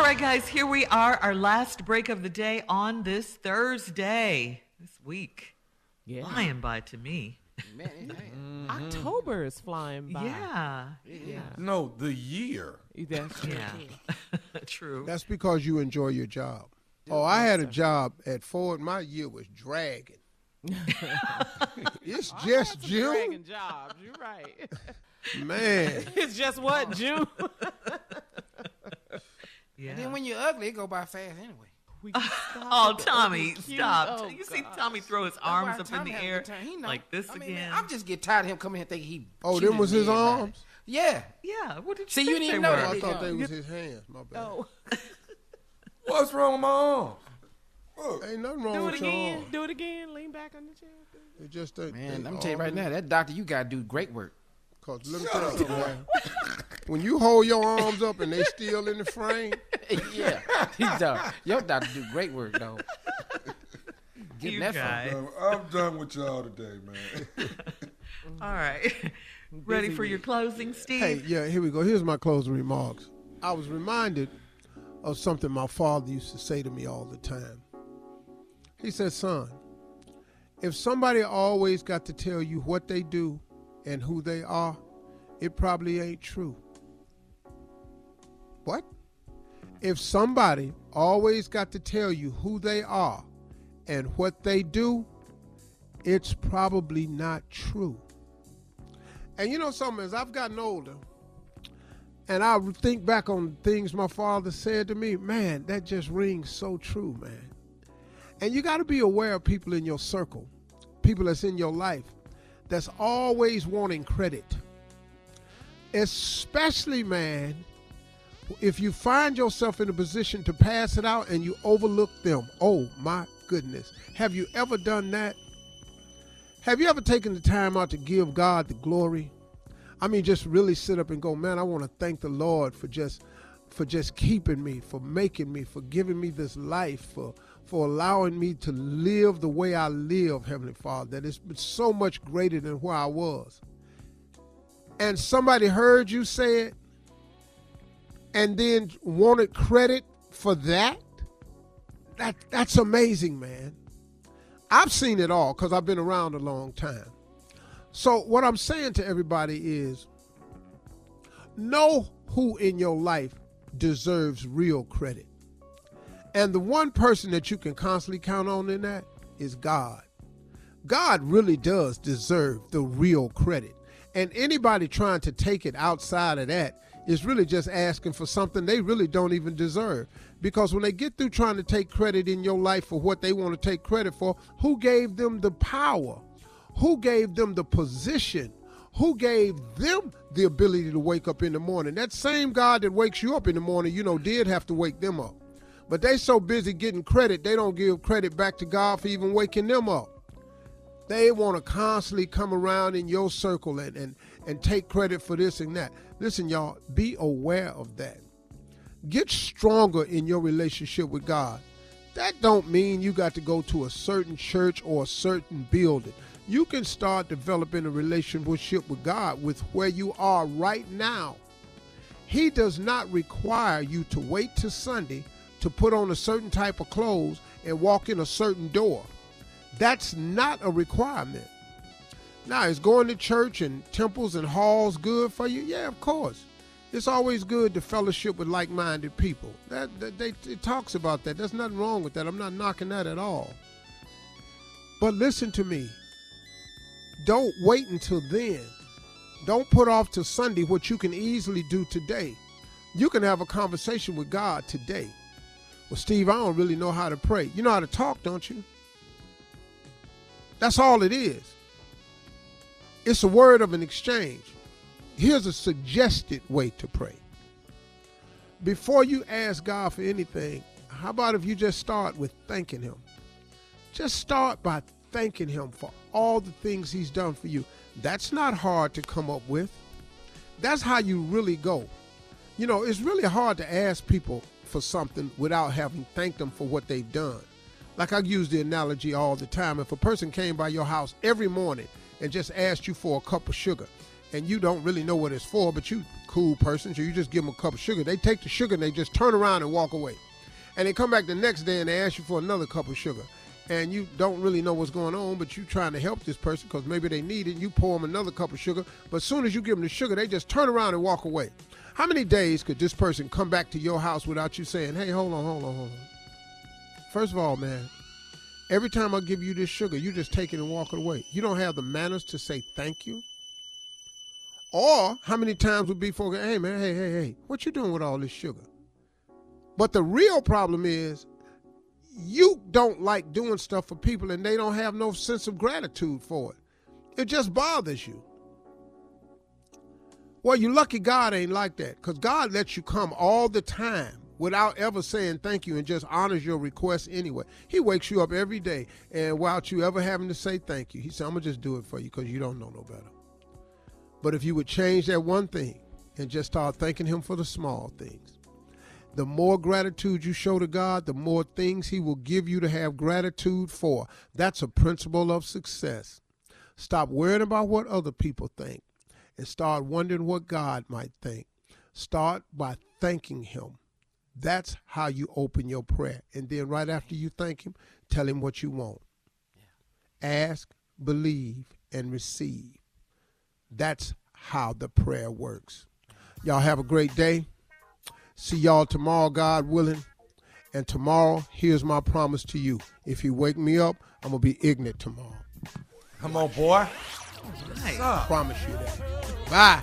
All right, guys, here we are, our last break of the day on this Thursday. This week. Yeah. Flying by to me. Man, it ain't. October is flying by. Yeah. Yeah. No, the year. That's true. Yeah. True. That's because you enjoy your job. Oh, I had a job at Ford. My year was dragging. it's oh, just June, Dragging jobs. You're right. man. it's just what June. Yeah. And then when you're ugly, it go by fast anyway. We can oh, stop Oh, Tommy, stop. oh, you see God. Tommy throw his That's arms up in the air. He know. like this I mean, again. Man, I'm just get tired of him coming here thinking he. Oh, them was his and everybody. arms? Yeah. yeah. What did you See, you didn't even know were? that. I thought they was his hands. My bad. Oh, What's wrong with my arm? Look. Ain't nothing wrong with that. do it with your again. arm. Do it again. Lean back on the chair. It just that. Man, they I'm telling you right now, that doctor you gotta do great work. Cause let me tell you something, man. When you hold your arms up and they still in the frame, yeah, he's done. Your doctor do great work, though. Getting You that from- guys. I'm done with y'all today, man. All right. Ready for your closing, Steve? hey, yeah, here we go. Here's my closing remarks. I was reminded of something my father used to say to me all the time. He said, "Son, if somebody always got to tell you what they do and who they are, it probably ain't true." What? If somebody always got to tell you who they are and what they do, it's probably not true. And you know something, as I've gotten older, and I think back on things my father said to me, man, that just rings so true, man. And you got to be aware of people in your circle, people that's in your life, that's always wanting credit. Especially, man, if you find yourself in a position to pass it out and you overlook them. Oh, my goodness. Have you ever done that? Have you ever taken the time out to give God the glory? I mean, just really sit up and go, man, I want to thank the Lord for just for just keeping me, for making me, for giving me this life, for for allowing me to live the way I live, Heavenly Father. That it's so much greater than where I was. And somebody heard you say it and then wanted credit for that. That that's amazing, man. I've seen it all because I've been around a long time. So, what I'm saying to everybody is know who in your life deserves real credit. And the one person that you can constantly count on in that is God. God really does deserve the real credit. And anybody trying to take it outside of that is really just asking for something they really don't even deserve. Because when they get through trying to take credit in your life for what they want to take credit for, who gave them the power? Who gave them the position? Who gave them the ability to wake up in the morning? That same God that wakes you up in the morning, you know, did have to wake them up. But they so busy getting credit, they don't give credit back to God for even waking them up. They want to constantly come around in your circle and, and, and take credit for this and that. Listen, y'all, be aware of that. Get stronger in your relationship with God. That don't mean you got to go to a certain church or a certain building. You can start developing a relationship with God with where you are right now. He does not require you to wait till Sunday to put on a certain type of clothes and walk in a certain door. That's not a requirement. Now, is going to church and temples and halls good for you? Yeah, of course. It's always good to fellowship with like-minded people. That, that they it talks about that. There's nothing wrong with that. I'm not knocking that at all. But listen to me. Don't wait until then. Don't put off to Sunday what you can easily do today. You can have a conversation with God today. Well, Steve, I don't really know how to pray. You know how to talk, don't you? That's all it is. It's a word of an exchange. Here's a suggested way to pray. Before you ask God for anything, how about if you just start with thanking Him? Just start by thanking Him for all the things He's done for you. That's not hard to come up with. That's how you really go. You know, it's really hard to ask people for something without having thanked them for what they've done. Like I use the analogy all the time. If a person came by your house every morning and just asked you for a cup of sugar, and you don't really know what it's for, but you cool person, so you just give them a cup of sugar. They take the sugar and they just turn around and walk away. And they come back the next day and they ask you for another cup of sugar. And you don't really know what's going on, but you trying to help this person because maybe they need it. You pour them another cup of sugar, but as soon as you give them the sugar, they just turn around and walk away. How many days could this person come back to your house without you saying, hey, hold on, hold on, hold on? First of all, man, every time I give you this sugar, you just take it and walk it away. You don't have the manners to say thank you. Or how many times would be for, hey man, hey, hey, hey, what you doing with all this sugar? But the real problem is you don't like doing stuff for people and they don't have no sense of gratitude for it. It just bothers you. Well, you lucky God ain't like that because God lets you come all the time without ever saying thank you and just honors your request anyway. He wakes you up every day and without you ever having to say thank you, he said, I'm going to just do it for you because you don't know no better. But if you would change that one thing and just start thanking him for the small things, the more gratitude you show to God, the more things He will give you to have gratitude for. That's a principle of success. Stop worrying about what other people think and start wondering what God might think. Start by thanking Him. That's how you open your prayer. And then, right after you thank Him, tell Him what you want. Ask, believe, and receive. That's how the prayer works. Y'all have a great day. See y'all tomorrow, God willing. And tomorrow, here's my promise to you. If you wake me up, I'm going to be ignorant tomorrow. Come on, boy. Nice. I promise you that. Bye.